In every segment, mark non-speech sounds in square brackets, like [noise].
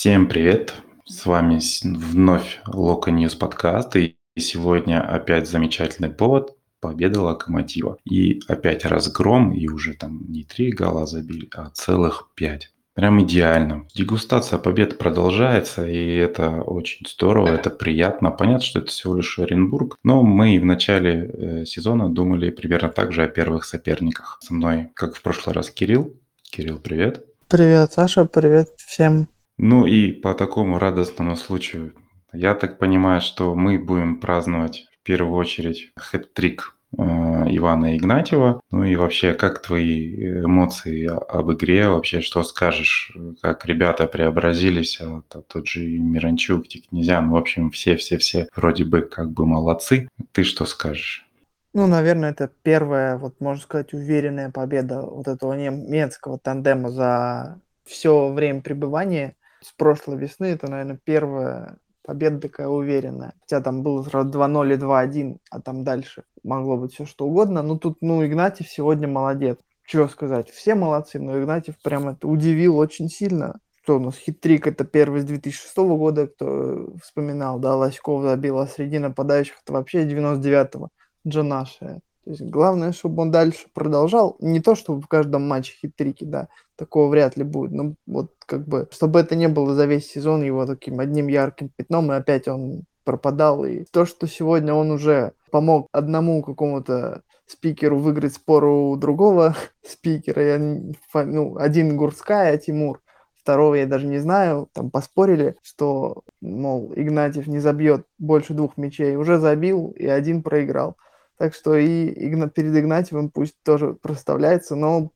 Всем привет! С вами вновь Loco News подкаст, и сегодня опять замечательный повод – победа Локомотива. И опять разгром, и уже там не три гола забили, а целых пять. Прям идеально. Дегустация побед продолжается, и это очень здорово, это приятно. Понятно, что это всего лишь Оренбург, но мы в начале э, сезона думали примерно так же о первых соперниках. Со мной, как в прошлый раз, Кирилл. Кирилл, привет. Привет, Саша, привет всем. Ну и по такому радостному случаю, я так понимаю, что мы будем праздновать в первую очередь хэт-трик э, Ивана Игнатьева. Ну и вообще, как твои эмоции об игре? Вообще, что скажешь? Как ребята преобразились? А, тот же Миранчук, Тикнезян, в общем, все-все-все вроде бы как бы молодцы. Ты что скажешь? Ну, наверное, это первая, вот можно сказать, уверенная победа вот этого немецкого тандема за все время пребывания с прошлой весны это, наверное, первая победа такая уверенная. Хотя там было сразу 2-0 и 2-1, а там дальше могло быть все что угодно. Но тут, ну, Игнатьев сегодня молодец. Чего сказать, все молодцы, но Игнатьев прям это удивил очень сильно. Что у нас хитрик это первый с 2006 года, кто вспоминал, да, Лоськов забил, а среди нападающих это вообще 99-го Джонаша. То есть главное, чтобы он дальше продолжал. Не то, чтобы в каждом матче хитрики, да, такого вряд ли будет. Но вот как бы, чтобы это не было за весь сезон его таким одним ярким пятном, и опять он пропадал. И то, что сегодня он уже помог одному какому-то спикеру выиграть спор у другого [laughs] спикера. Я, ну, один Гурская, Тимур, второго я даже не знаю. Там поспорили, что, мол, Игнатьев не забьет больше двух мячей. Уже забил и один проиграл. Так что и Игна, перед Игнатьевым пусть тоже проставляется, но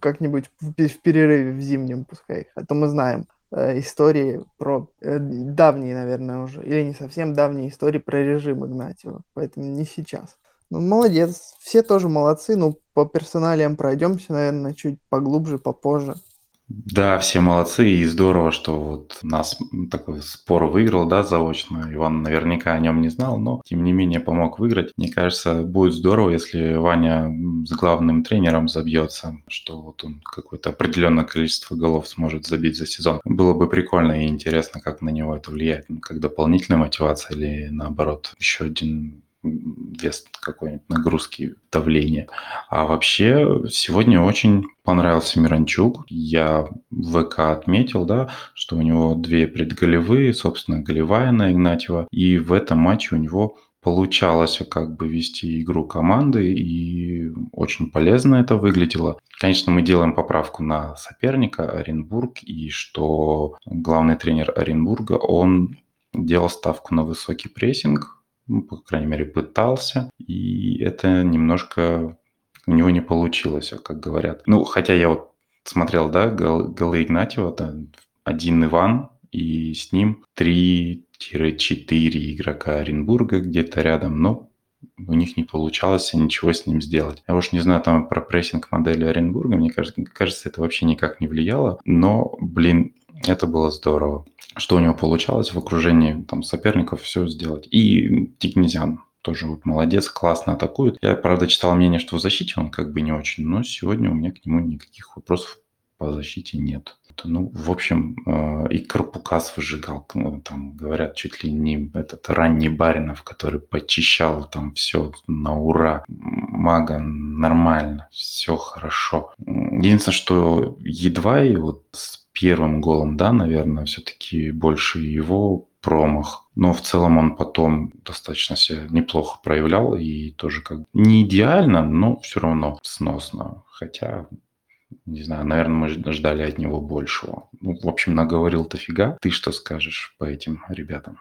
как-нибудь в, в перерыве в зимнем пускай. А то мы знаем э, истории про э, давние, наверное, уже, или не совсем давние истории про режим Игнатьева. Поэтому не сейчас. Ну, молодец. Все тоже молодцы. Ну, по персоналиям пройдемся, наверное, чуть поглубже, попозже. Да, все молодцы, и здорово, что вот нас такой спор выиграл, да, заочно. Иван наверняка о нем не знал, но тем не менее помог выиграть. Мне кажется, будет здорово, если Ваня с главным тренером забьется, что вот он какое-то определенное количество голов сможет забить за сезон. Было бы прикольно и интересно, как на него это влияет, как дополнительная мотивация или наоборот еще один вес какой-нибудь нагрузки, давления. А вообще сегодня очень понравился Миранчук. Я в ВК отметил, да, что у него две предголевые, собственно, голевая на Игнатьева. И в этом матче у него получалось как бы вести игру команды, и очень полезно это выглядело. Конечно, мы делаем поправку на соперника Оренбург, и что главный тренер Оренбурга, он делал ставку на высокий прессинг, ну, по крайней мере, пытался, и это немножко у него не получилось, как говорят. Ну, хотя я вот смотрел, да, гол, голы Игнатьева, это один Иван, и с ним 3-4 игрока Оренбурга где-то рядом, но у них не получалось ничего с ним сделать. Я уж не знаю там про прессинг модели Оренбурга, мне кажется, кажется, это вообще никак не влияло, но, блин, это было здорово что у него получалось в окружении там, соперников все сделать. И Тикнезян тоже вот молодец, классно атакует. Я, правда, читал мнение, что в защите он как бы не очень, но сегодня у меня к нему никаких вопросов по защите нет. Ну, в общем, э, и Карпукас выжигал, ну, там, говорят, чуть ли не этот ранний Баринов, который почищал там все на ура. Мага нормально, все хорошо. Единственное, что едва и вот с первым голом, да, наверное, все-таки больше его промах. Но в целом он потом достаточно себя неплохо проявлял и тоже как не идеально, но все равно сносно. Хотя, не знаю, наверное, мы ждали от него большего. Ну, в общем, наговорил дофига. Ты что скажешь по этим ребятам?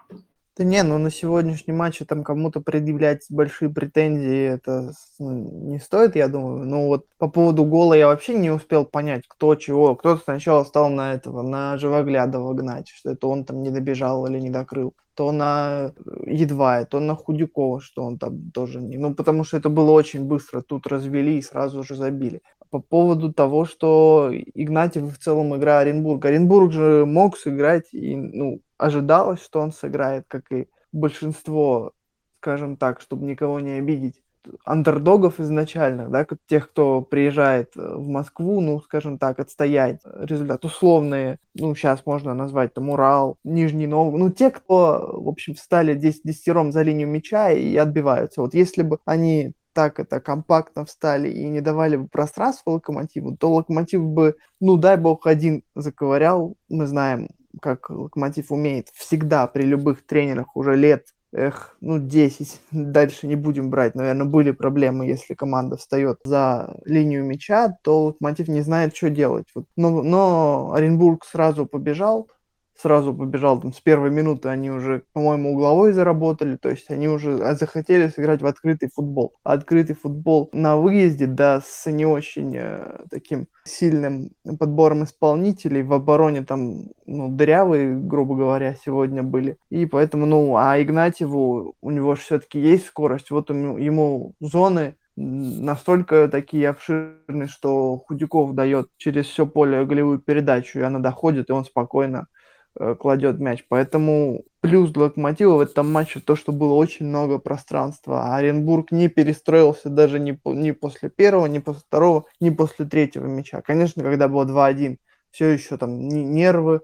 Да не, ну на сегодняшнем матче там кому-то предъявлять большие претензии это ну, не стоит, я думаю. Ну вот по поводу гола я вообще не успел понять, кто чего. Кто-то сначала стал на этого, на Живоглядова гнать, что это он там не добежал или не докрыл. То на Едва, то на Худякова, что он там тоже не... Ну потому что это было очень быстро. Тут развели и сразу же забили. По поводу того, что Игнатьев в целом игра Оренбург. Оренбург же мог сыграть и, ну, ожидалось, что он сыграет, как и большинство, скажем так, чтобы никого не обидеть, андердогов изначально, да, тех, кто приезжает э, в Москву, ну, скажем так, отстоять результат. Условные, ну, сейчас можно назвать там Урал, Нижний Новгород, ну, те, кто, в общем, встали 10 десятером за линию мяча и отбиваются. Вот если бы они так это компактно встали и не давали бы пространства локомотиву, то локомотив бы, ну дай бог, один заковырял. Мы знаем, как локомотив умеет всегда при любых тренерах уже лет эх, ну, 10, [laughs] дальше не будем брать, наверное, были проблемы, если команда встает за линию мяча, то Локомотив не знает, что делать. Вот. Но, но Оренбург сразу побежал, сразу побежал, там, с первой минуты они уже, по-моему, угловой заработали, то есть они уже захотели сыграть в открытый футбол. Открытый футбол на выезде, да, с не очень э, таким сильным подбором исполнителей, в обороне там, ну, дырявые, грубо говоря, сегодня были, и поэтому, ну, а Игнатьеву, у него же все-таки есть скорость, вот ему, зоны настолько такие обширные, что Худяков дает через все поле голевую передачу, и она доходит, и он спокойно кладет мяч. Поэтому плюс для Локомотива в этом матче то, что было очень много пространства. А Оренбург не перестроился даже ни, ни после первого, ни после второго, ни после третьего мяча. Конечно, когда было 2-1, все еще там нервы,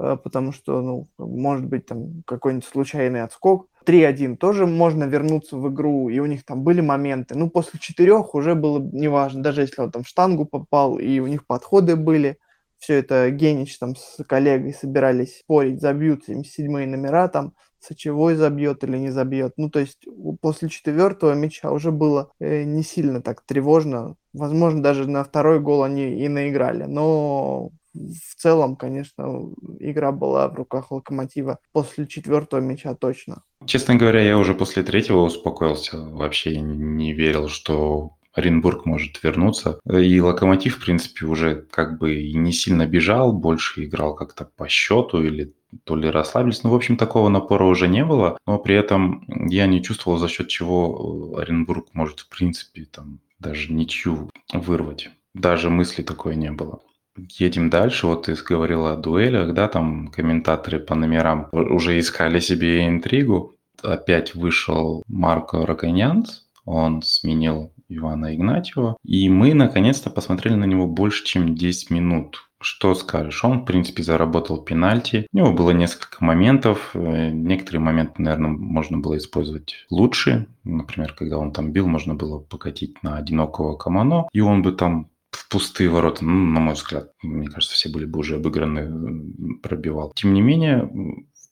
э, потому что, ну, может быть, там какой-нибудь случайный отскок. 3-1 тоже можно вернуться в игру, и у них там были моменты. Ну, после четырех уже было неважно, даже если он там в штангу попал, и у них подходы были – все это Генич там с коллегой собирались спорить, забьют им седьмые номера, там Сочевой забьет или не забьет. Ну, то есть после четвертого мяча уже было э, не сильно так тревожно. Возможно, даже на второй гол они и наиграли. Но в целом, конечно, игра была в руках Локомотива после четвертого мяча точно. Честно говоря, я уже после третьего успокоился. Вообще не верил, что Оренбург может вернуться. И Локомотив, в принципе, уже как бы и не сильно бежал, больше играл как-то по счету или то ли расслабились. Ну, в общем, такого напора уже не было, но при этом я не чувствовал, за счет чего Оренбург может, в принципе, там даже ничью вырвать. Даже мысли такой не было. Едем дальше. Вот ты говорил о дуэлях, да, там комментаторы по номерам уже искали себе интригу. Опять вышел Марко Раконянц, он сменил Ивана Игнатьева. И мы наконец-то посмотрели на него больше, чем 10 минут. Что скажешь? Он, в принципе, заработал пенальти. У него было несколько моментов. Э, некоторые моменты, наверное, можно было использовать лучше. Например, когда он там бил, можно было покатить на одинокого Камано, и он бы там в пустые ворота, ну, на мой взгляд, мне кажется, все были бы уже обыграны, пробивал. Тем не менее,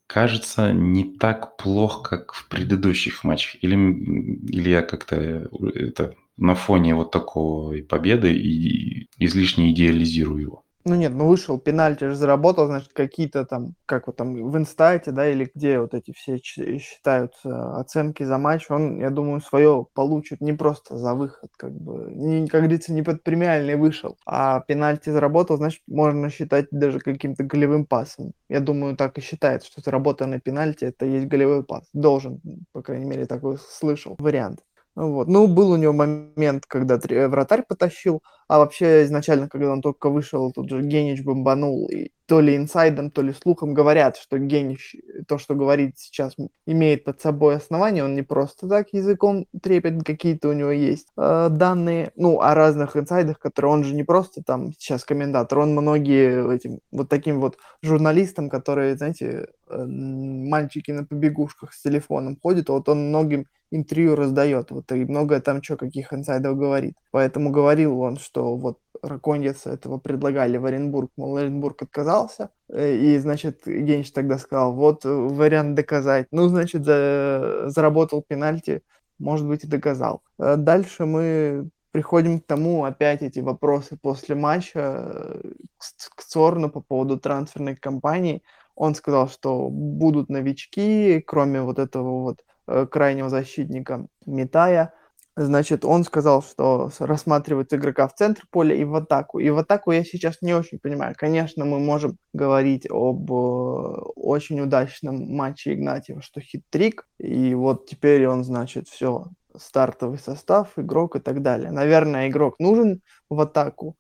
кажется, не так плохо, как в предыдущих матчах. Или, или я как-то это на фоне вот такого победы и излишне идеализирую его. Ну нет, ну вышел, пенальти же заработал, значит, какие-то там, как вот там в инстайте, да, или где вот эти все считаются оценки за матч, он, я думаю, свое получит не просто за выход, как бы, не, как говорится, не под премиальный вышел, а пенальти заработал, значит, можно считать даже каким-то голевым пасом. Я думаю, так и считается, что заработанный пенальти это есть голевой пас. Должен, по крайней мере, такой слышал вариант. Вот. Ну, был у него момент, когда вратарь потащил, а вообще изначально, когда он только вышел, тут же Генич бомбанул, и то ли инсайдом, то ли слухом говорят, что Генич, то, что говорит сейчас, имеет под собой основания, он не просто так языком трепет, какие-то у него есть э, данные, ну, о разных инсайдах, которые он же не просто там сейчас комментатор, он многие этим, вот таким вот журналистам, которые, знаете, э, мальчики на побегушках с телефоном ходят, вот он многим интервью раздает, вот и много там что, каких инсайдов говорит. Поэтому говорил он, что вот Раконьец этого предлагали в Оренбург, мол, Оренбург отказался, э, и, значит, Генч тогда сказал, вот вариант доказать. Ну, значит, за, заработал пенальти, может быть, и доказал. Э, дальше мы приходим к тому, опять эти вопросы после матча э, к Цорну по поводу трансферной кампании. Он сказал, что будут новички, кроме вот этого вот Э, крайнего защитника Митая. Значит, он сказал, что рассматривает игрока в центр поля и в атаку. И в атаку я сейчас не очень понимаю. Конечно, мы можем говорить об э, очень удачном матче Игнатьева, что хит-трик. И вот теперь он, значит, все, стартовый состав, игрок и так далее. Наверное, игрок нужен в атаку,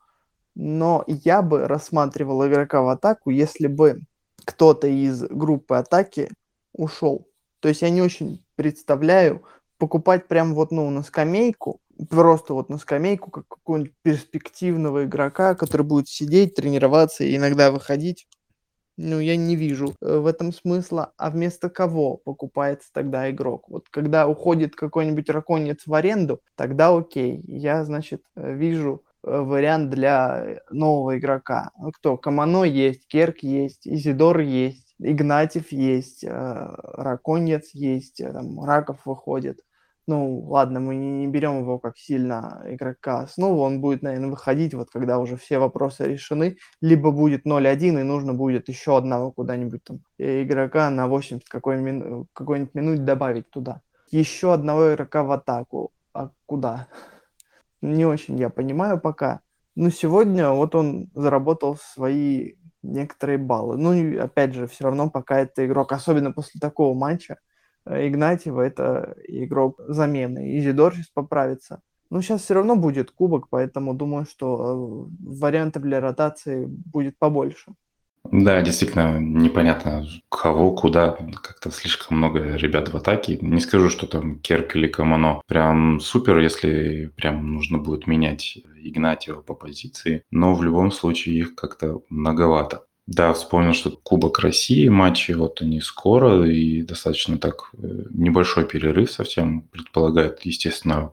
но я бы рассматривал игрока в атаку, если бы кто-то из группы атаки ушел. То есть я не очень представляю, покупать прям вот, ну, на скамейку, просто вот на скамейку, как какого-нибудь перспективного игрока, который будет сидеть, тренироваться и иногда выходить, ну, я не вижу э, в этом смысла. А вместо кого покупается тогда игрок? Вот когда уходит какой-нибудь раконец в аренду, тогда окей. Я, значит, э, вижу э, вариант для нового игрока. Ну, кто? Камано есть, Керк есть, Изидор есть, Игнатьев есть, Раконец есть, там, Раков выходит ну, ладно, мы не, берем его как сильно игрока основу, он будет, наверное, выходить, вот когда уже все вопросы решены, либо будет 0-1, и нужно будет еще одного куда-нибудь там э, игрока на 80 какой-нибудь, какой-нибудь минут добавить туда. Еще одного игрока в атаку. А куда? [laughs] Не очень я понимаю пока. Но сегодня вот он заработал свои некоторые баллы. Ну, опять же, все равно пока это игрок, особенно после такого матча, Игнатьева это игрок замены. Изидор сейчас поправится. Но сейчас все равно будет кубок, поэтому думаю, что э, вариантов для ротации будет побольше. Да, действительно, непонятно, кого, куда, как-то слишком много ребят в атаке. Не скажу, что там Керк или Камано прям супер, если прям нужно будет менять Игнатьева по позиции, но в любом случае их как-то многовато. Да, вспомнил, что Кубок России, матчи вот они скоро и достаточно так э, небольшой перерыв совсем предполагает, естественно,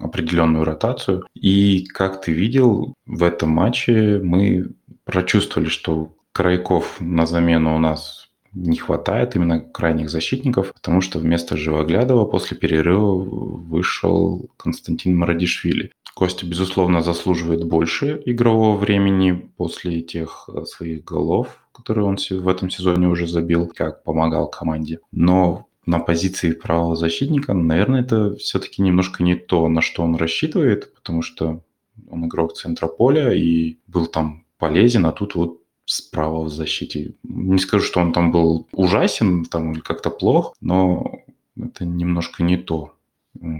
определенную ротацию. И как ты видел, в этом матче мы прочувствовали, что Крайков на замену у нас не хватает именно крайних защитников, потому что вместо Живоглядова после перерыва вышел Константин Марадишвили. Костя, безусловно, заслуживает больше игрового времени после тех э, своих голов, которые он в этом сезоне уже забил, как помогал команде. Но на позиции правого защитника, наверное, это все-таки немножко не то, на что он рассчитывает, потому что он игрок центра поля и был там полезен, а тут вот справа в защите. Не скажу, что он там был ужасен там или как-то плох, но это немножко не то.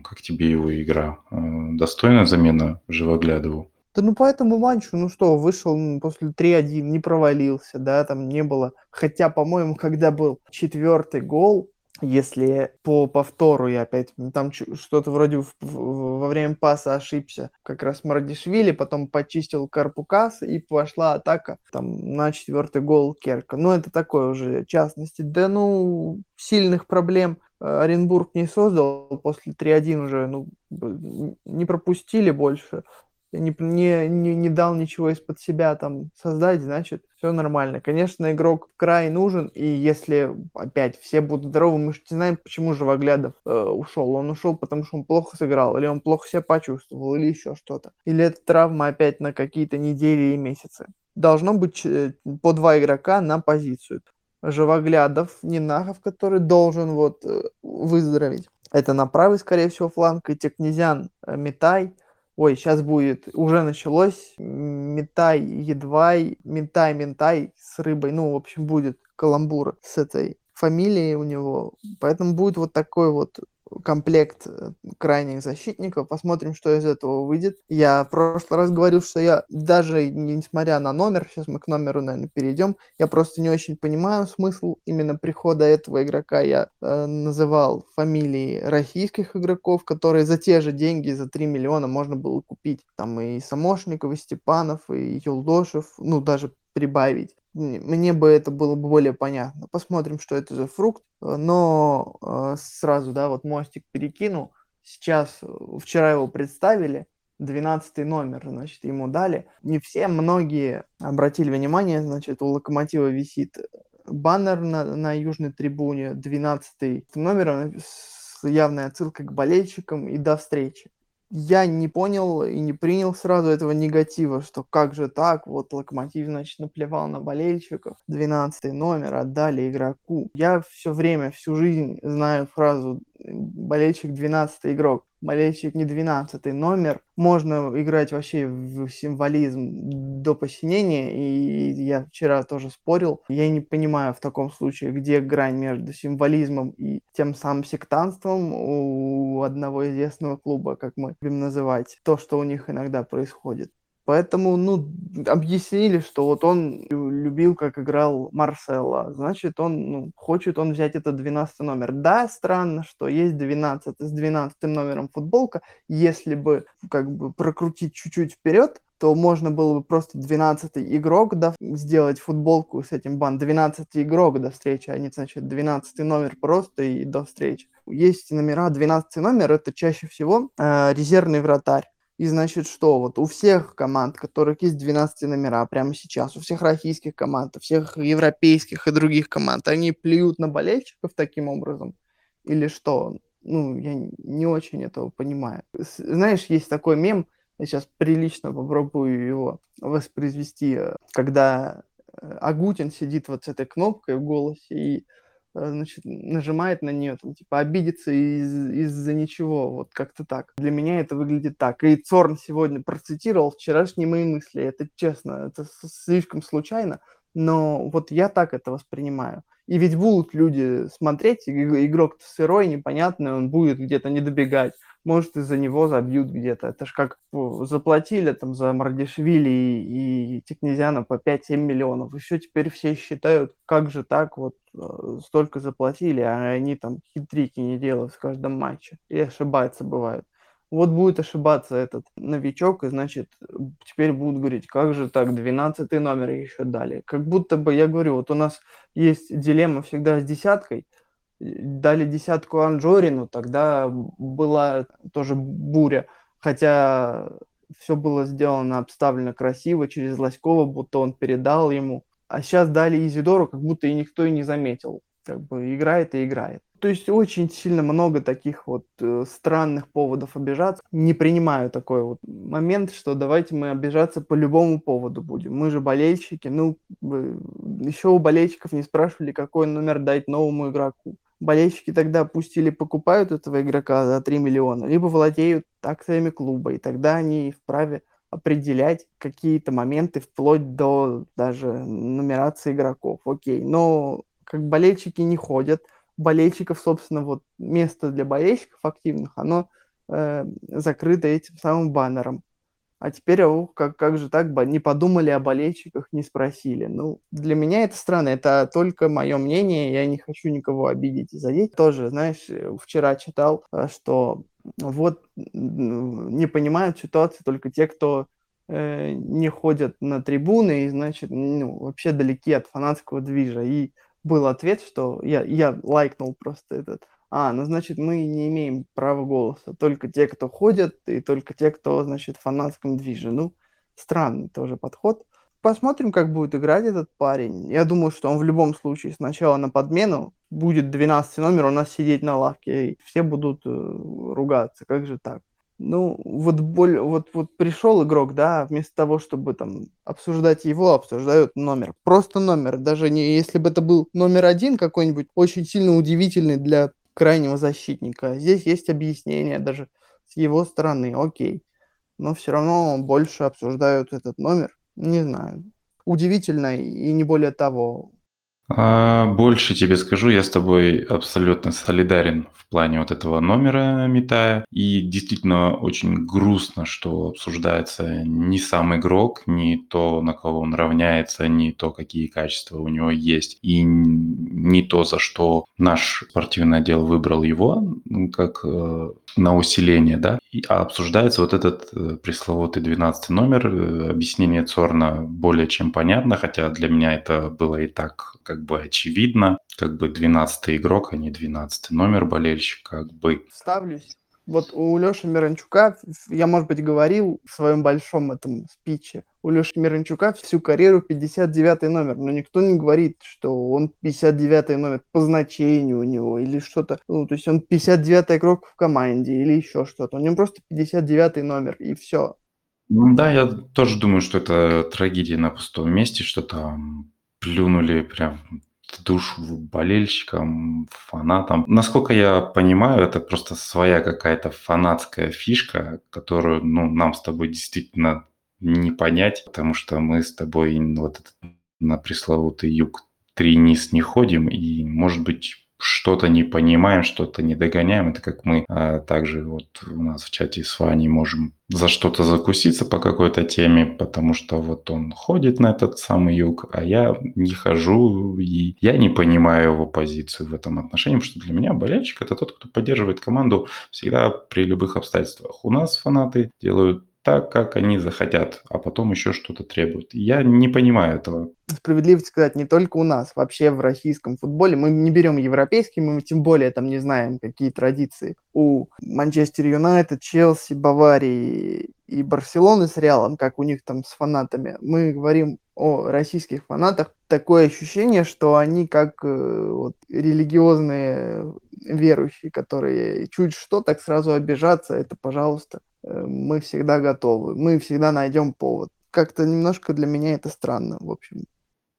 Как тебе его игра? Э, достойная замена Живоглядову? Да ну по этому матчу, ну что, вышел после 3-1, не провалился, да, там не было. Хотя, по-моему, когда был четвертый гол, если по повтору я опять, там что-то вроде в, в, во время паса ошибся, как раз Мардишвили, потом почистил Карпукас и пошла атака там на четвертый гол Керка. Ну, это такое уже частности. Да ну, сильных проблем Э, Оренбург не создал, после 3-1 уже ну, не пропустили больше, не, не, не, не дал ничего из-под себя там создать, значит, все нормально. Конечно, игрок край нужен, и если опять все будут здоровы, мы же не знаем, почему же Ваглядов э, ушел. Он ушел, потому что он плохо сыграл, или он плохо себя почувствовал, или еще что-то. Или это травма опять на какие-то недели и месяцы. Должно быть э, по два игрока на позицию. Живоглядов, Нинахов, который должен вот э, выздороветь. Это на правый, скорее всего, фланг, и Текнезян, э, Метай. Ой, сейчас будет, уже началось, Метай, Едвай, Ментай, Ментай с рыбой. Ну, в общем, будет каламбур с этой фамилией у него. Поэтому будет вот такой вот комплект э, крайних защитников. Посмотрим, что из этого выйдет. Я в прошлый раз говорил, что я даже несмотря на номер, сейчас мы к номеру, наверное, перейдем, я просто не очень понимаю смысл именно прихода этого игрока. Я э, называл фамилии российских игроков, которые за те же деньги, за 3 миллиона можно было купить. Там и Самошников, и Степанов, и Юлдошев, ну, даже прибавить мне бы это было бы более понятно. Посмотрим, что это за фрукт. Э, но э, сразу, да, вот мостик перекину. Сейчас, э, вчера его представили, 12 номер, значит, ему дали. Не все, многие обратили внимание, значит, у Локомотива висит баннер на, на южной трибуне, 12 номер с явной отсылкой к болельщикам и до встречи я не понял и не принял сразу этого негатива, что как же так, вот Локомотив, значит, наплевал на болельщиков, 12 номер отдали игроку. Я все время, всю жизнь знаю фразу болельщик 12 игрок болельщик не 12 номер. Можно играть вообще в символизм до посинения, и я вчера тоже спорил. Я не понимаю в таком случае, где грань между символизмом и тем самым сектантством у одного известного клуба, как мы любим называть, то, что у них иногда происходит. Поэтому, ну, объяснили, что вот он любил, как играл Марсело. Значит, он, ну, хочет он взять этот 12 номер. Да, странно, что есть 12 с 12 номером футболка. Если бы, как бы, прокрутить чуть-чуть вперед, то можно было бы просто 12 игрок да, сделать футболку с этим бан. 12 игрок до встречи, а не, значит, 12 номер просто и до встречи. Есть номера, 12 номер, это чаще всего э, резервный вратарь. И значит, что вот у всех команд, которых есть 12 номера прямо сейчас, у всех российских команд, у всех европейских и других команд, они плюют на болельщиков таким образом? Или что? Ну, я не очень этого понимаю. Знаешь, есть такой мем, я сейчас прилично попробую его воспроизвести, когда э, Агутин сидит вот с этой кнопкой в голосе и значит, нажимает на нее, там, типа, обидеться из- из-за ничего, вот как-то так. Для меня это выглядит так. И Цорн сегодня процитировал вчерашние мои мысли, это честно, это слишком случайно, но вот я так это воспринимаю. И ведь будут люди смотреть, игрок сырой, непонятный, он будет где-то не добегать, может, из-за него забьют где-то. Это ж как заплатили там за Мардишвили и, и Тикнезяна по 5-7 миллионов. Все теперь все считают, как же так, вот э, столько заплатили, а они там хитрики не делают в каждом матче. И ошибаться бывают. Вот будет ошибаться этот новичок, и значит, теперь будут говорить, как же так, 12 номер еще дали. Как будто бы, я говорю, вот у нас есть дилемма всегда с десяткой – дали десятку Анжорину, тогда была тоже буря. Хотя все было сделано, обставлено красиво, через Лоськова, будто он передал ему. А сейчас дали Изидору, как будто и никто и не заметил. Как бы играет и играет. То есть очень сильно много таких вот э, странных поводов обижаться. Не принимаю такой вот момент, что давайте мы обижаться по любому поводу будем. Мы же болельщики. Ну, еще у болельщиков не спрашивали, какой номер дать новому игроку болельщики тогда пусть или покупают этого игрока за 3 миллиона, либо владеют акциями клуба, и тогда они вправе определять какие-то моменты вплоть до даже нумерации игроков. Окей, но как болельщики не ходят, болельщиков, собственно, вот место для болельщиков активных, оно э, закрыто этим самым баннером. А теперь, о, как, как же так, не подумали о болельщиках, не спросили. Ну, для меня это странно, это только мое мнение, я не хочу никого обидеть и задеть. Тоже, знаешь, вчера читал, э, что вот не понимают ситуацию только те, кто э, не ходят на трибуны и, значит, ну, вообще далеки от фанатского движа. И был ответ, что я, я лайкнул просто этот а, ну, значит, мы не имеем права голоса. Только те, кто ходят, и только те, кто, значит, в фанатском движе. Ну, странный тоже подход. Посмотрим, как будет играть этот парень. Я думаю, что он в любом случае сначала на подмену будет 12 номер у нас сидеть на лавке, и все будут э, ругаться. Как же так? Ну, вот, боль, вот, вот пришел игрок, да, вместо того, чтобы там обсуждать его, обсуждают номер. Просто номер. Даже не если бы это был номер один какой-нибудь, очень сильно удивительный для крайнего защитника. Здесь есть объяснение даже с его стороны, окей. Но все равно больше обсуждают этот номер. Не знаю. Удивительно и не более того. А, больше тебе скажу, я с тобой абсолютно солидарен в плане вот этого номера Митая. И действительно очень грустно, что обсуждается не сам игрок, не то, на кого он равняется, не то, какие качества у него есть, и не то, за что наш спортивный отдел выбрал его, как э, на усиление, да, а обсуждается вот этот э, пресловутый 12 номер. Э, объяснение Цорна более чем понятно, хотя для меня это было и так как бы очевидно. Как бы 12 игрок, а не 12 номер болельщика, как бы. Ставлюсь. Вот у Леши Миранчука, я, может быть, говорил в своем большом этом спиче, у Леши Миранчука всю карьеру 59 номер, но никто не говорит, что он 59 номер по значению у него или что-то, ну, то есть он 59 игрок в команде или еще что-то, у него просто 59 номер и все. Да, я тоже думаю, что это трагедия на пустом месте, что там плюнули прям в душу болельщикам, фанатам. Насколько я понимаю, это просто своя какая-то фанатская фишка, которую ну, нам с тобой действительно не понять, потому что мы с тобой вот на пресловутый юг три низ не ходим, и, может быть, что-то не понимаем, что-то не догоняем. Это как мы а, также вот у нас в чате с Ваней можем за что-то закуситься по какой-то теме, потому что вот он ходит на этот самый юг, а я не хожу, и я не понимаю его позицию в этом отношении, потому что для меня болельщик – это тот, кто поддерживает команду всегда при любых обстоятельствах. У нас фанаты делают так, как они захотят, а потом еще что-то требуют. Я не понимаю этого. Справедливость сказать, не только у нас, вообще в российском футболе. Мы не берем европейский, мы тем более там не знаем, какие традиции. У Манчестер Юнайтед, Челси, Баварии и Барселоны с Реалом, как у них там с фанатами. Мы говорим о российских фанатах. Такое ощущение, что они как э, вот, религиозные верующие, которые чуть что, так сразу обижаться, это, пожалуйста, мы всегда готовы, мы всегда найдем повод. Как-то немножко для меня это странно, в общем.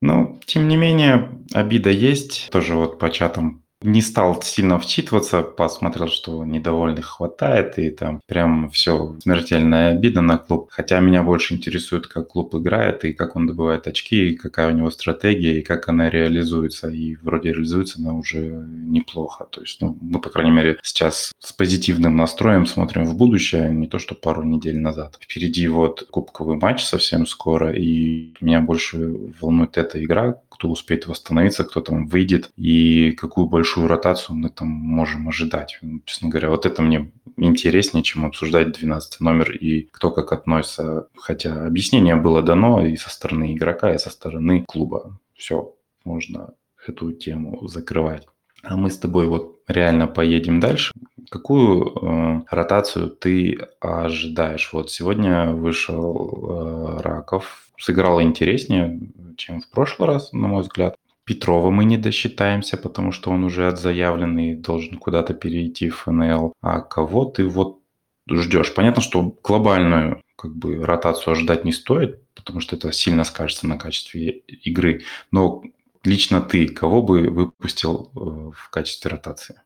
Ну, тем не менее, обида есть. Тоже вот по чатам не стал сильно вчитываться, посмотрел, что недовольных хватает, и там прям все смертельная обида на клуб. Хотя меня больше интересует, как клуб играет, и как он добывает очки, и какая у него стратегия, и как она реализуется. И вроде реализуется она уже неплохо. То есть, ну, мы, по крайней мере, сейчас с позитивным настроем смотрим в будущее, не то, что пару недель назад. Впереди вот кубковый матч совсем скоро, и меня больше волнует эта игра, кто успеет восстановиться, кто там выйдет, и какую большую ротацию мы там можем ожидать. Честно говоря, вот это мне интереснее, чем обсуждать 12 номер и кто как относится. Хотя объяснение было дано и со стороны игрока, и со стороны клуба. Все, можно эту тему закрывать. А мы с тобой вот реально поедем дальше. Какую э, ротацию ты ожидаешь? Вот сегодня вышел э, Раков, сыграло интереснее, чем в прошлый раз, на мой взгляд. Петрова мы не досчитаемся, потому что он уже отзаявленный, должен куда-то перейти в ФНЛ. А кого ты вот ждешь? Понятно, что глобальную как бы ротацию ожидать не стоит, потому что это сильно скажется на качестве игры. Но лично ты кого бы выпустил э, в качестве ротации?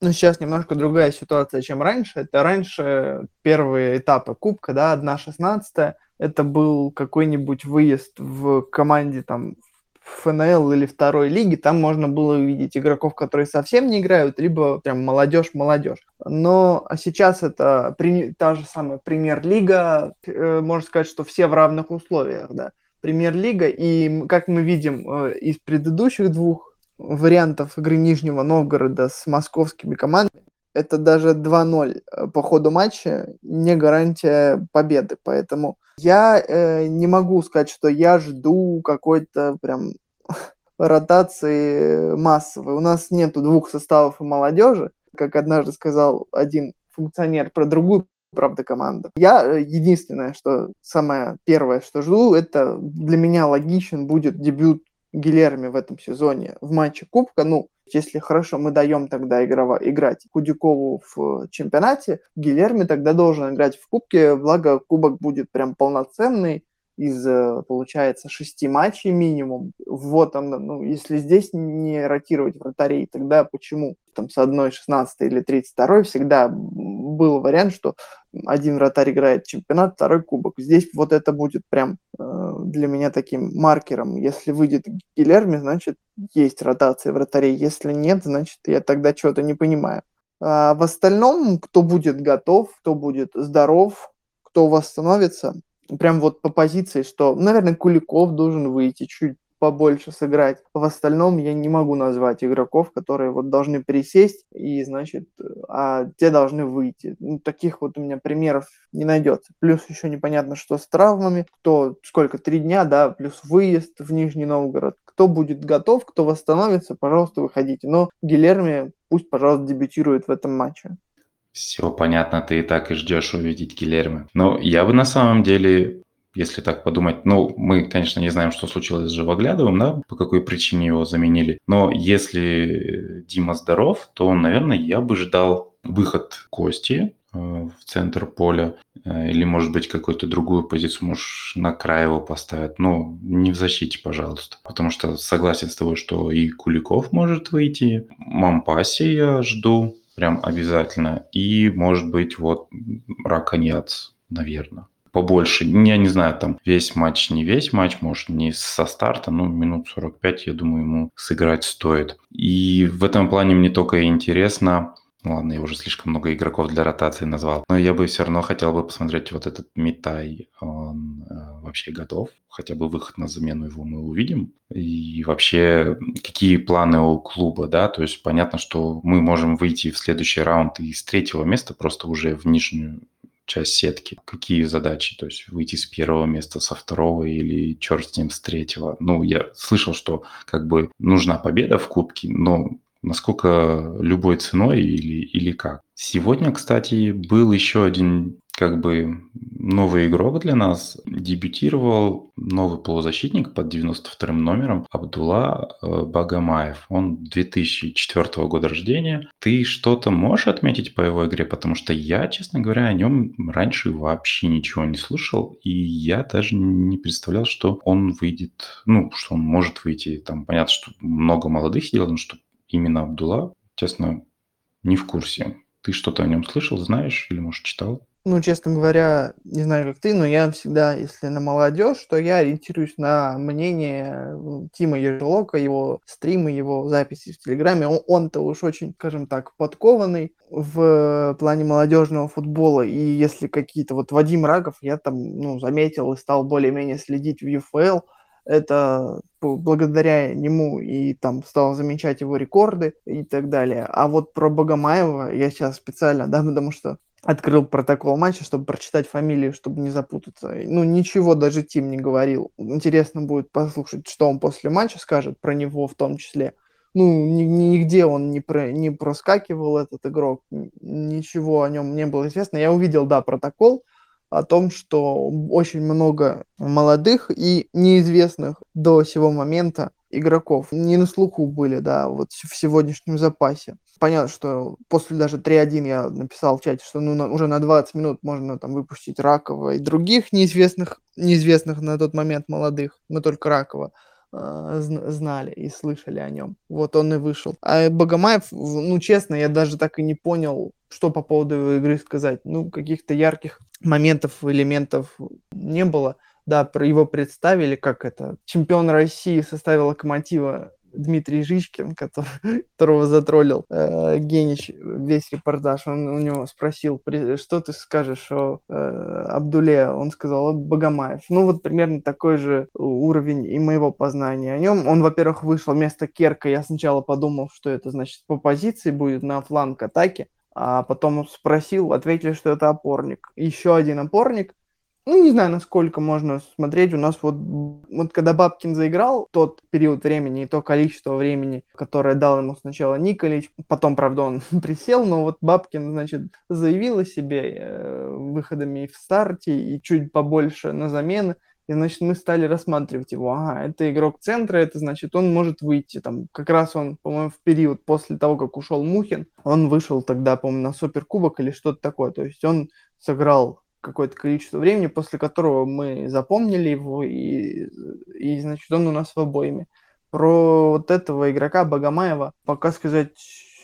Ну, сейчас немножко другая ситуация, чем раньше. Это раньше первые этапы Кубка, да, 1-16, это был какой-нибудь выезд в команде там ФНЛ или второй лиги, там можно было увидеть игроков, которые совсем не играют, либо прям молодежь-молодежь. Но сейчас это та же самая премьер-лига, э, можно сказать, что все в равных условиях, да. Премьер-лига, и как мы видим э, из предыдущих двух вариантов игры Нижнего Новгорода с московскими командами, это даже 2-0 э, по ходу матча не гарантия победы. Поэтому я э, не могу сказать, что я жду какой-то прям [laughs] ротации массовой. У нас нету двух составов и молодежи, как однажды сказал один функционер про другую, правда, команду. Я э, единственное, что самое первое, что жду, это для меня логичен будет дебют Гилерми в этом сезоне в матче Кубка. Ну, если хорошо мы даем тогда игрова, играть Худякову в чемпионате, Гилерми тогда должен играть в Кубке, благо Кубок будет прям полноценный, из, э, получается, шести матчей минимум. Вот он, ну, если здесь не ротировать вратарей, тогда почему там с одной 16 или 32 всегда был вариант, что один вратарь играет чемпионат, второй кубок. Здесь вот это будет прям э, для меня таким маркером. Если выйдет Гилерми, значит, есть ротация вратарей. Если нет, значит, я тогда что-то не понимаю. А в остальном, кто будет готов, кто будет здоров, кто восстановится, прям вот по позиции, что, наверное, Куликов должен выйти чуть побольше сыграть. В остальном я не могу назвать игроков, которые вот должны присесть и, значит, а те должны выйти. Ну, таких вот у меня примеров не найдется. Плюс еще непонятно, что с травмами, кто сколько, три дня, да, плюс выезд в Нижний Новгород. Кто будет готов, кто восстановится, пожалуйста, выходите. Но Гилерми пусть, пожалуйста, дебютирует в этом матче. Все понятно, ты и так и ждешь увидеть Гилерми. Но я бы на самом деле если так подумать. Ну, мы, конечно, не знаем, что случилось с Живоглядовым, да, по какой причине его заменили. Но если Дима здоров, то, наверное, я бы ждал выход Кости э, в центр поля, э, или, может быть, какую-то другую позицию, можешь на край его поставить, но не в защите, пожалуйста. Потому что согласен с тобой, что и Куликов может выйти, Мампаси я жду прям обязательно, и, может быть, вот Раконьяц, наверное. побольше. Я не знаю, там весь матч, не весь матч, может, не со старта, но минут 45, я думаю, ему сыграть стоит. И в этом плане мне только интересно, ну ладно, я уже слишком много игроков для ротации назвал. Но я бы все равно хотел бы посмотреть вот этот Митай. Он э, вообще готов? Хотя бы выход на замену его мы увидим. И вообще, какие планы у клуба, да? То есть понятно, что мы можем выйти в следующий раунд из третьего места просто уже в нижнюю часть сетки. Какие задачи? То есть выйти с первого места, со второго или черт с ним с третьего. Ну, я слышал, что как бы нужна победа в кубке, но насколько любой ценой или, или как. Сегодня, кстати, был еще один как бы новый игрок для нас. Дебютировал новый полузащитник под 92 номером Абдулла э, Багамаев. Он 2004 года рождения. Ты что-то можешь отметить по его игре? Потому что я, честно говоря, о нем раньше вообще ничего не слышал. И я даже не представлял, что он выйдет, ну, что он может выйти. Там понятно, что много молодых сидел, но что именно Абдулла, честно, не в курсе. Ты что-то о нем слышал, знаешь или, может, читал? Ну, честно говоря, не знаю, как ты, но я всегда, если на молодежь, то я ориентируюсь на мнение Тима Ежелока, его стримы, его записи в Телеграме. Он, он-то уж очень, скажем так, подкованный в плане молодежного футбола. И если какие-то... Вот Вадим Рагов я там, ну, заметил и стал более-менее следить в ЮФЛ – это благодаря нему и там стал замечать его рекорды и так далее. А вот про Богомаева я сейчас специально, [laughs] да, потому что открыл протокол матча, чтобы прочитать фамилию, чтобы не запутаться. Ну, ничего даже Тим не говорил. Интересно будет послушать, что он после матча скажет про него в том числе. Ну, нигде он не, про, не проскакивал, этот игрок, ничего о нем не было известно. Я увидел, да, протокол, о том, что очень много молодых и неизвестных до сего момента игроков не на слуху были, да, вот в сегодняшнем запасе. Понятно, что после даже 3-1 я написал в чате, что ну, на, уже на 20 минут можно там выпустить Ракова и других неизвестных, неизвестных на тот момент молодых, мы только Ракова э, знали и слышали о нем. Вот он и вышел. А Богомаев, ну, честно, я даже так и не понял, что по поводу его игры сказать. Ну, каких-то ярких моментов, элементов не было. Да, про его представили, как это, чемпион России составил локомотива Дмитрий Жичкин, [laughs] который, которого затроллил э, Генич весь репортаж, он у него спросил, что ты скажешь о э, Абдуле? Он сказал, Богомаев. Ну вот примерно такой же уровень и моего познания о нем. Он, во-первых, вышел вместо Керка, я сначала подумал, что это значит по позиции будет на фланг атаки, а потом спросил, ответили, что это опорник. Еще один опорник. Ну, не знаю, насколько можно смотреть. У нас вот, вот когда Бабкин заиграл, тот период времени и то количество времени, которое дал ему сначала Николич, потом, правда, он [laughs] присел, но вот Бабкин, значит, заявил о себе э, выходами в старте и чуть побольше на замены. И, значит, мы стали рассматривать его. Ага, это игрок центра, это значит, он может выйти. Там, как раз он, по-моему, в период после того, как ушел Мухин, он вышел тогда, по-моему, на суперкубок или что-то такое. То есть он сыграл какое-то количество времени, после которого мы запомнили его, и, и значит, он у нас в обоими. Про вот этого игрока Богомаева пока сказать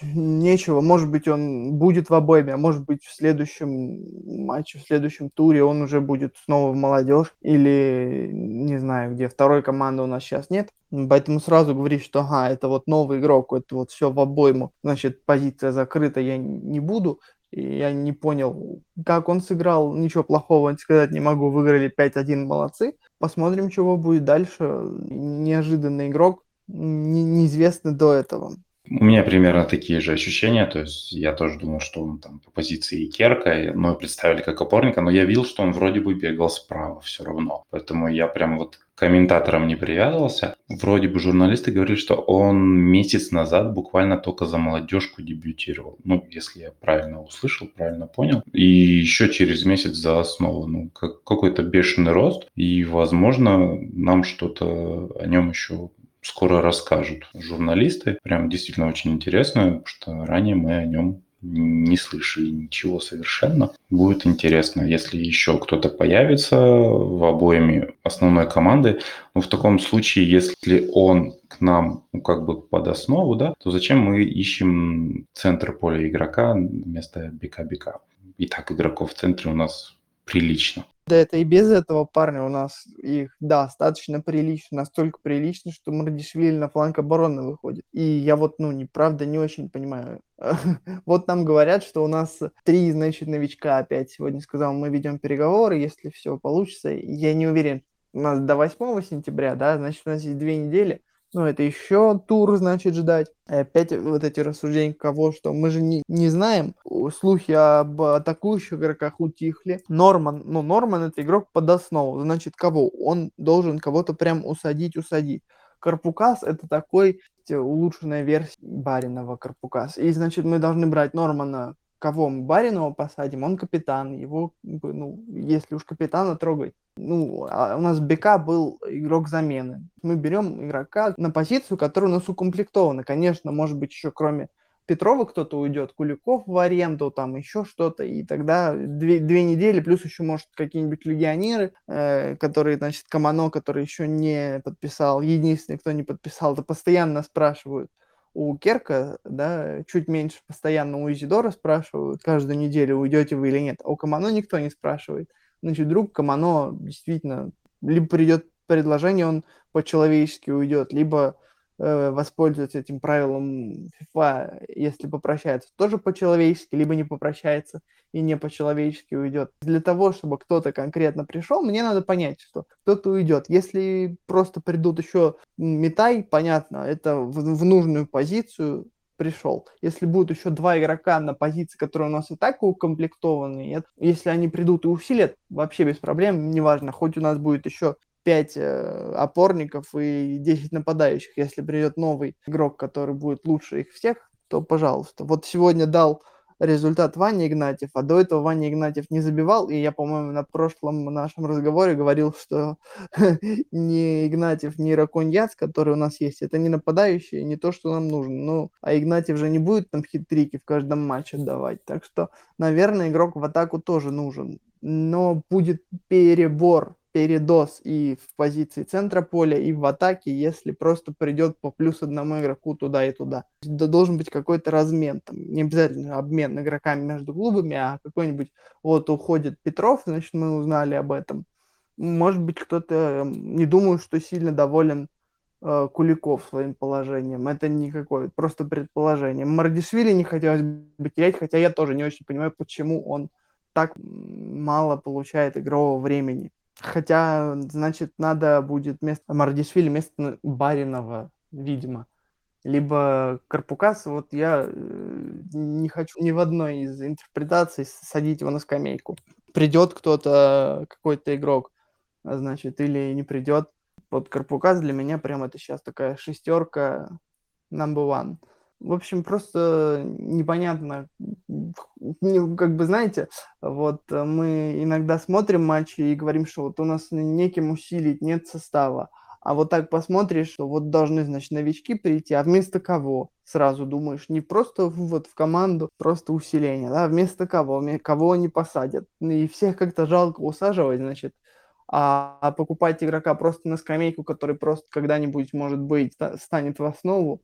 нечего. Может быть, он будет в обойме, а может быть, в следующем матче, в следующем туре он уже будет снова в молодежь или, не знаю, где второй команды у нас сейчас нет. Поэтому сразу говорить, что ага, это вот новый игрок, это вот все в обойму, значит, позиция закрыта, я не буду. И я не понял, как он сыграл, ничего плохого сказать не могу, выиграли 5-1, молодцы. Посмотрим, чего будет дальше. Неожиданный игрок, не, неизвестный до этого. У меня примерно такие же ощущения, то есть я тоже думал, что он там по позиции Керка, но представили как опорника, но я видел, что он вроде бы бегал справа все равно, поэтому я прям вот к комментаторам не привязывался. Вроде бы журналисты говорили, что он месяц назад буквально только за молодежку дебютировал, ну, если я правильно услышал, правильно понял, и еще через месяц за основу, ну, как, какой-то бешеный рост, и, возможно, нам что-то о нем еще скоро расскажут журналисты. Прям действительно очень интересно, что ранее мы о нем не слышали ничего совершенно. Будет интересно, если еще кто-то появится в обоими основной команды. Но в таком случае, если он к нам ну, как бы под основу, да, то зачем мы ищем центр поля игрока вместо бика-бика? И так игроков в центре у нас прилично. Да это и без этого парня у нас их достаточно прилично, настолько прилично, что Мардишвили на фланг обороны выходит. И я вот, ну, неправда, не очень понимаю. [laughs] Вот нам говорят, что у нас три, значит, новичка опять сегодня сказал, мы ведем переговоры, если все получится. Я не уверен, у нас до 8 сентября, да, значит, у нас есть две недели. Ну, это еще тур, значит, ждать. И опять вот эти рассуждения кого, что мы же не, не знаем. Слухи об атакующих игроках утихли. Норман, ну, Норман это игрок под основу. Значит, кого? Он должен кого-то прям усадить, усадить. Карпукас это такой улучшенная версия Баринова Карпукас. И, значит, мы должны брать Нормана кого мы Баринова посадим, он капитан, его, ну, если уж капитана трогать. Ну, а у нас БК был игрок замены. Мы берем игрока на позицию, которая у нас укомплектована. Конечно, может быть, еще кроме Петрова кто-то уйдет, Куликов в аренду, там еще что-то, и тогда две, две недели, плюс еще, может, какие-нибудь легионеры, э, которые, значит, Камано, который еще не подписал, единственный, кто не подписал, то постоянно спрашивают, у Керка, да, чуть меньше постоянно у Изидора спрашивают каждую неделю, уйдете вы или нет, а у Камано никто не спрашивает. Значит, вдруг Камано действительно либо придет предложение, он по-человечески уйдет, либо воспользуется этим правилом FIFA, если попрощается, тоже по-человечески, либо не попрощается и не по-человечески уйдет. Для того, чтобы кто-то конкретно пришел, мне надо понять, что кто-то уйдет. Если просто придут еще Метай, понятно, это в, в нужную позицию пришел. Если будут еще два игрока на позиции, которые у нас и так укомплектованы, если они придут и усилят, вообще без проблем, неважно, хоть у нас будет еще 5 э, опорников и 10 нападающих. Если придет новый игрок, который будет лучше их всех, то пожалуйста. Вот сегодня дал результат Ваня Игнатьев, а до этого Ваня Игнатьев не забивал, и я, по-моему, на прошлом нашем разговоре говорил, что [laughs] не Игнатьев, не Раконьяц, который у нас есть, это не нападающие, не то, что нам нужно. Ну, а Игнатьев же не будет там хитрики в каждом матче давать, так что, наверное, игрок в атаку тоже нужен. Но будет перебор передоз и в позиции центра поля, и в атаке, если просто придет по плюс одному игроку туда и туда. Да должен быть какой-то размен, там, не обязательно обмен игроками между клубами, а какой-нибудь, вот уходит Петров, значит, мы узнали об этом. Может быть, кто-то, не думаю, что сильно доволен э, Куликов своим положением. Это никакое, просто предположение. Мардишвили не хотелось бы терять, хотя я тоже не очень понимаю, почему он так мало получает игрового времени. Хотя, значит, надо будет вместо Мардишвили, вместо Баринова, видимо. Либо Карпукас, вот я э, не хочу ни в одной из интерпретаций садить его на скамейку. Придет кто-то, какой-то игрок, а значит, или не придет. Вот Карпукас для меня прям это сейчас такая шестерка number one. В общем, просто непонятно, как бы, знаете, вот э, мы иногда смотрим матчи и говорим, что вот у нас неким усилить, нет состава. А вот так посмотришь, что вот должны, значит, новички прийти, а вместо кого? Сразу думаешь, не просто вот в команду, просто усиление, да, вместо кого, кого они посадят. И всех как-то жалко усаживать, значит, а покупать игрока просто на скамейку, который просто когда-нибудь, может быть, станет в основу,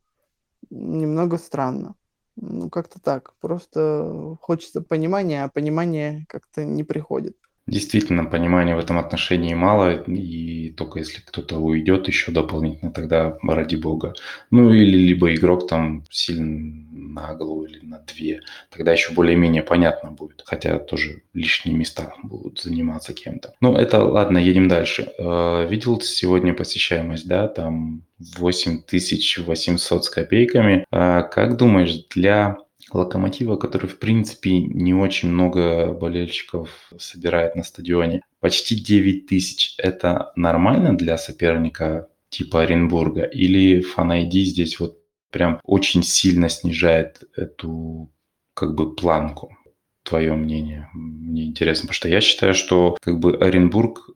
немного странно. Ну, как-то так. Просто хочется понимания, а понимание как-то не приходит. Действительно, понимания в этом отношении мало, и только если кто-то уйдет еще дополнительно, тогда ради бога. Ну или либо игрок там сильно на голову или на две, тогда еще более-менее понятно будет, хотя тоже лишние места будут заниматься кем-то. Ну это ладно, едем дальше. Э, видел сегодня посещаемость, да, там 8800 с копейками. А как думаешь, для Локомотива, который, в принципе, не очень много болельщиков собирает на стадионе. Почти 9 тысяч. Это нормально для соперника типа Оренбурга? Или Фанайди здесь вот прям очень сильно снижает эту как бы планку? Твое мнение? Мне интересно, потому что я считаю, что как бы Оренбург,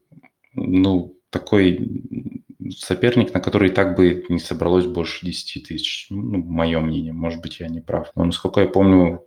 ну, такой соперник, на который и так бы не собралось больше 10 тысяч. Ну, мое мнение, может быть, я не прав. Но, насколько я помню,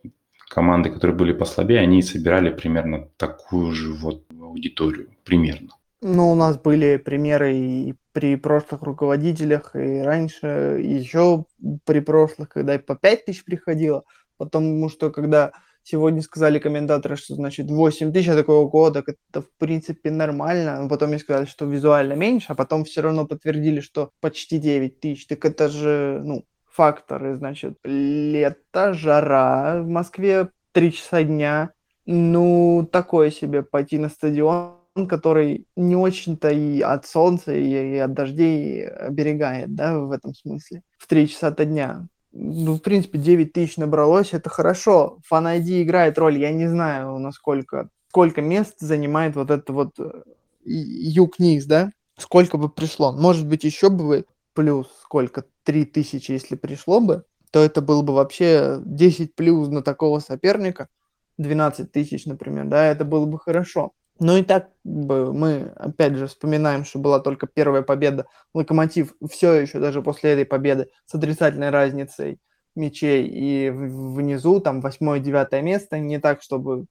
команды, которые были послабее, они собирали примерно такую же вот аудиторию, примерно. Ну, у нас были примеры и при прошлых руководителях, и раньше, еще при прошлых, когда и по 5 тысяч приходило, потому что когда Сегодня сказали комментаторы, что значит 8 тысяч, такого года, это в принципе нормально. Потом мне сказали, что визуально меньше, а потом все равно подтвердили, что почти 9 тысяч. Так это же, ну, факторы, значит, лето, жара в Москве, 3 часа дня. Ну, такое себе пойти на стадион, который не очень-то и от солнца, и, от дождей оберегает, да, в этом смысле, в 3 часа дня ну, в принципе, 9 тысяч набралось, это хорошо. Fan ID играет роль, я не знаю, насколько, сколько мест занимает вот это вот э, юг-низ, да? Сколько бы пришло. Может быть, еще бы плюс сколько, 3 тысячи, если пришло бы, то это было бы вообще 10 плюс на такого соперника, 12 тысяч, например, да, это было бы хорошо. Но и так мы, опять же, вспоминаем, что была только первая победа. Локомотив все еще, даже после этой победы, с отрицательной разницей мячей и внизу, там, восьмое-девятое место, не так, чтобы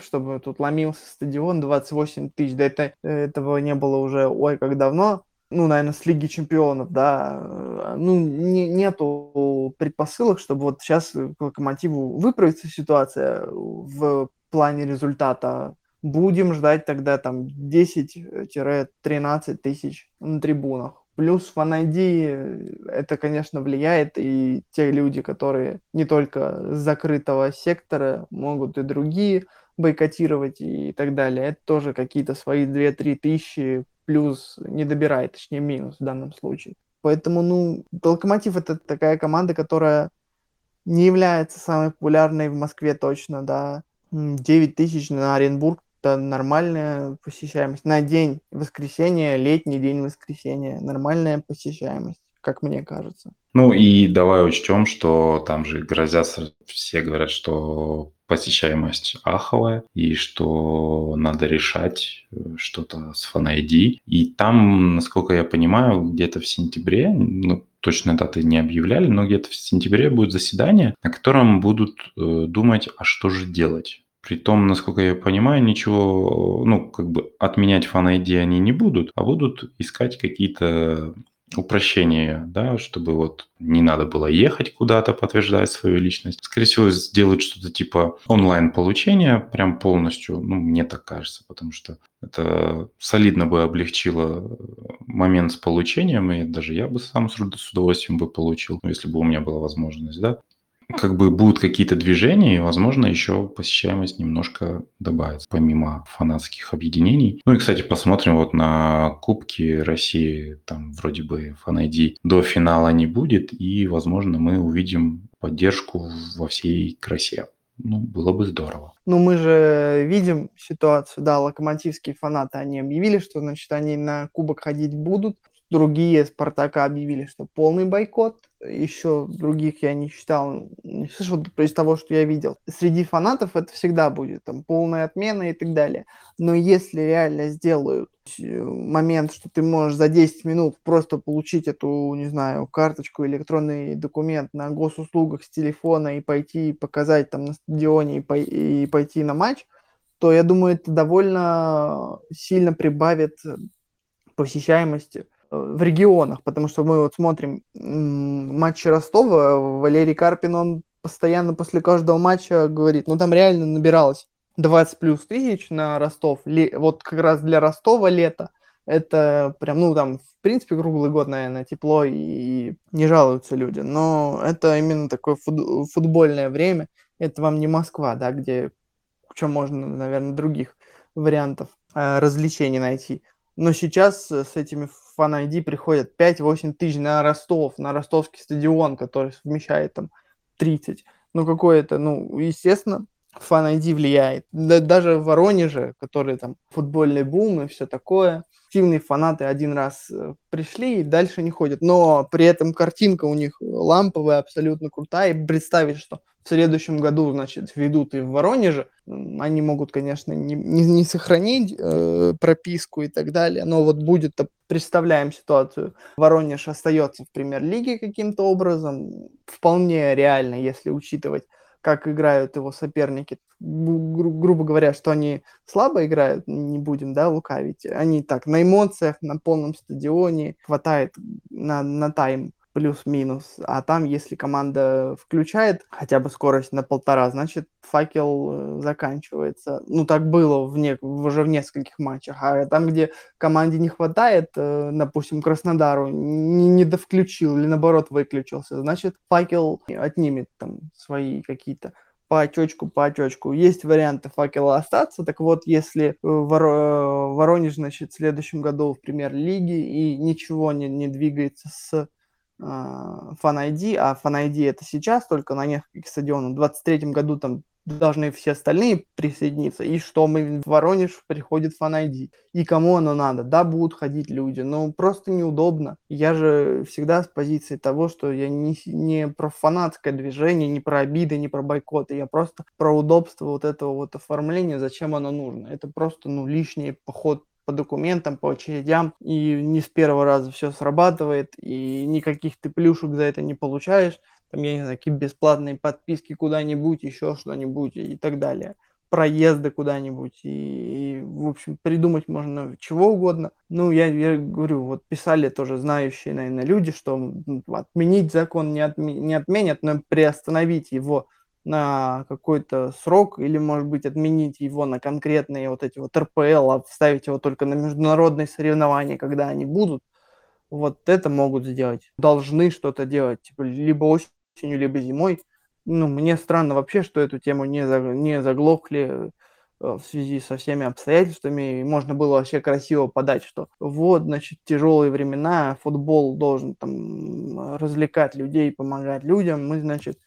чтобы тут ломился стадион 28 тысяч. Да это, этого не было уже, ой, как давно. Ну, наверное, с Лиги Чемпионов, да. Ну, не, нету предпосылок, чтобы вот сейчас к Локомотиву выправится ситуация в плане результата Будем ждать тогда там 10-13 тысяч на трибунах. Плюс Fan ID, это, конечно, влияет, и те люди, которые не только с закрытого сектора, могут и другие бойкотировать и так далее. Это тоже какие-то свои 2-3 тысячи плюс не добирает, точнее минус в данном случае. Поэтому, ну, Локомотив это такая команда, которая не является самой популярной в Москве точно, да. 9 тысяч на Оренбург это нормальная посещаемость. На день воскресенья, летний день воскресенья, нормальная посещаемость, как мне кажется. Ну и давай учтем, что там же грозятся, все говорят, что посещаемость аховая, и что надо решать э, что-то с Fan ID. И там, насколько я понимаю, где-то в сентябре, ну, точно даты не объявляли, но где-то в сентябре будет заседание, на котором будут э, думать, а что же делать при том, насколько я понимаю, ничего, ну, как бы отменять Fan ID они не будут, а будут искать какие-то упрощения, да, чтобы вот не надо было ехать куда-то, подтверждать свою личность. Скорее всего, сделают что-то типа онлайн-получения прям полностью, ну, мне так кажется, потому что это солидно бы облегчило момент с получением, и даже я бы сам с удовольствием бы получил, ну, если бы у меня была возможность, да как бы будут какие-то движения, и, возможно, еще посещаемость немножко добавится, помимо фанатских объединений. Ну и, кстати, посмотрим вот на Кубки России, там вроде бы фан до финала не будет, и, возможно, мы увидим поддержку во всей красе. Ну, было бы здорово. Ну, мы же видим ситуацию, да, локомотивские фанаты, они объявили, что, значит, они на кубок ходить будут. Другие Спартака объявили, что полный бойкот еще других я не читал, не слышал из того, что я видел. Среди фанатов это всегда будет, там, полная отмена и так далее. Но если реально сделают э, момент, что ты можешь за 10 минут просто получить эту, не знаю, карточку, электронный документ на госуслугах с телефона и пойти показать там на стадионе и, по и пойти на матч, то я думаю, это довольно сильно прибавит посещаемости в регионах, потому что мы вот смотрим матчи Ростова, Валерий Карпин, он постоянно после каждого матча говорит, ну там реально набиралось 20 плюс тысяч на Ростов, вот как раз для Ростова лето, это прям, ну там, в принципе, круглый год, наверное, тепло и не жалуются люди, но это именно такое футбольное время, это вам не Москва, да, где, чем можно, наверное, других вариантов э, развлечений найти. Но сейчас с этими Fan ID приходят 5-8 тысяч на Ростов, на ростовский стадион, который вмещает там 30. Ну, какое-то, ну, естественно, Fan ID влияет. Да, даже в Воронеже, который там футбольный бум и все такое, активные фанаты один раз э, пришли и дальше не ходят. Но при этом картинка у них ламповая, абсолютно крутая. И представить, что в следующем году, значит, ведут и в Воронеже, они могут, конечно, не, не, не сохранить э, прописку и так далее, но вот будет, представляем ситуацию, Воронеж остается в премьер-лиге каким-то образом, вполне реально, если учитывать как играют его соперники. Гру- грубо говоря, что они слабо играют, не будем, да, лукавить. Они так, на эмоциях, на полном стадионе, хватает на, на тайм плюс-минус. А там, если команда включает хотя бы скорость на полтора, значит, факел э, заканчивается. Ну, так было в не... уже в нескольких матчах. А там, где команде не хватает, э, допустим, Краснодару не, не довключил или, наоборот, выключился, значит, факел отнимет там свои какие-то по очечку, по очечку. Есть варианты факела остаться. Так вот, если э, Воро... Воронеж, значит, в следующем году в премьер-лиге и ничего не, не двигается с Fan ID, а Fan ID это сейчас только на нескольких стадионах. В 23 году там должны все остальные присоединиться. И что мы в Воронеж приходит Fan ID. И кому оно надо? Да, будут ходить люди, но просто неудобно. Я же всегда с позиции того, что я не, не про фанатское движение, не про обиды, не про бойкоты. Я просто про удобство вот этого вот оформления, зачем оно нужно. Это просто, ну, лишний поход по документам, по очередям, и не с первого раза все срабатывает, и никаких ты плюшек за это не получаешь, там, я не знаю, какие бесплатные подписки куда-нибудь, еще что-нибудь и так далее проезды куда-нибудь, и, и, в общем, придумать можно чего угодно. Ну, я, я говорю, вот писали тоже знающие, наверное, люди, что отменить закон не, отме- не отменят, но приостановить его на какой-то срок или, может быть, отменить его на конкретные вот эти вот РПЛ, а вставить его только на международные соревнования, когда они будут, вот это могут сделать. Должны что-то делать, типа, либо осенью, либо зимой. Ну, мне странно вообще, что эту тему не, не заглохли э, в связи со всеми обстоятельствами. И можно было вообще красиво подать, что вот, значит, тяжелые времена, футбол должен там развлекать людей, помогать людям. Мы, значит,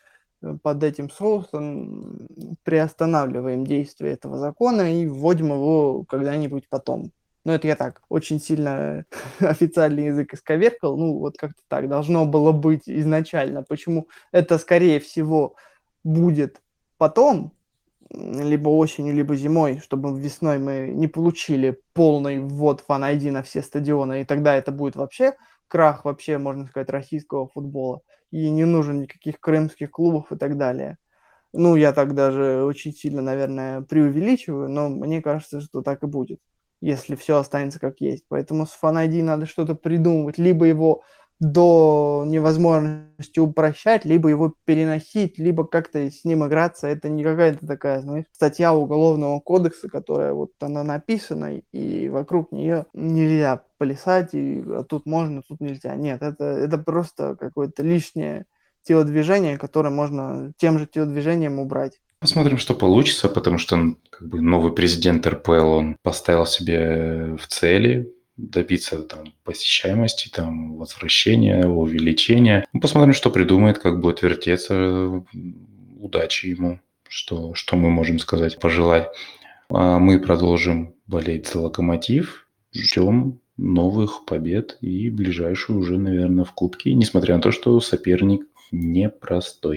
под этим соусом приостанавливаем действие этого закона и вводим его когда-нибудь потом. Ну, это я так очень сильно [laughs] официальный язык исковеркал. Ну, вот как-то так должно было быть изначально. Почему это, скорее всего, будет потом, либо осенью, либо зимой, чтобы весной мы не получили полный ввод фан-айди на все стадионы, и тогда это будет вообще крах, вообще, можно сказать, российского футбола и не нужен никаких крымских клубов и так далее. Ну, я так даже очень сильно, наверное, преувеличиваю, но мне кажется, что так и будет, если все останется как есть. Поэтому с Fan ID надо что-то придумывать, либо его до невозможности упрощать, либо его переносить, либо как-то с ним играться. Это не какая-то такая, знаешь, статья Уголовного кодекса, которая вот она написана, и вокруг нее нельзя плясать, и а тут можно, тут нельзя. Нет, это, это просто какое-то лишнее телодвижение, которое можно тем же телодвижением убрать. Посмотрим, что получится, потому что как бы, новый президент РПЛ, он поставил себе в цели добиться там, посещаемости, там, возвращения, увеличения. Ну, посмотрим, что придумает, как будет вертеться. Удачи ему, что, что мы можем сказать, пожелать. А мы продолжим болеть за локомотив. Ждем новых побед и ближайшую уже, наверное, в Кубке, несмотря на то, что соперник непростой.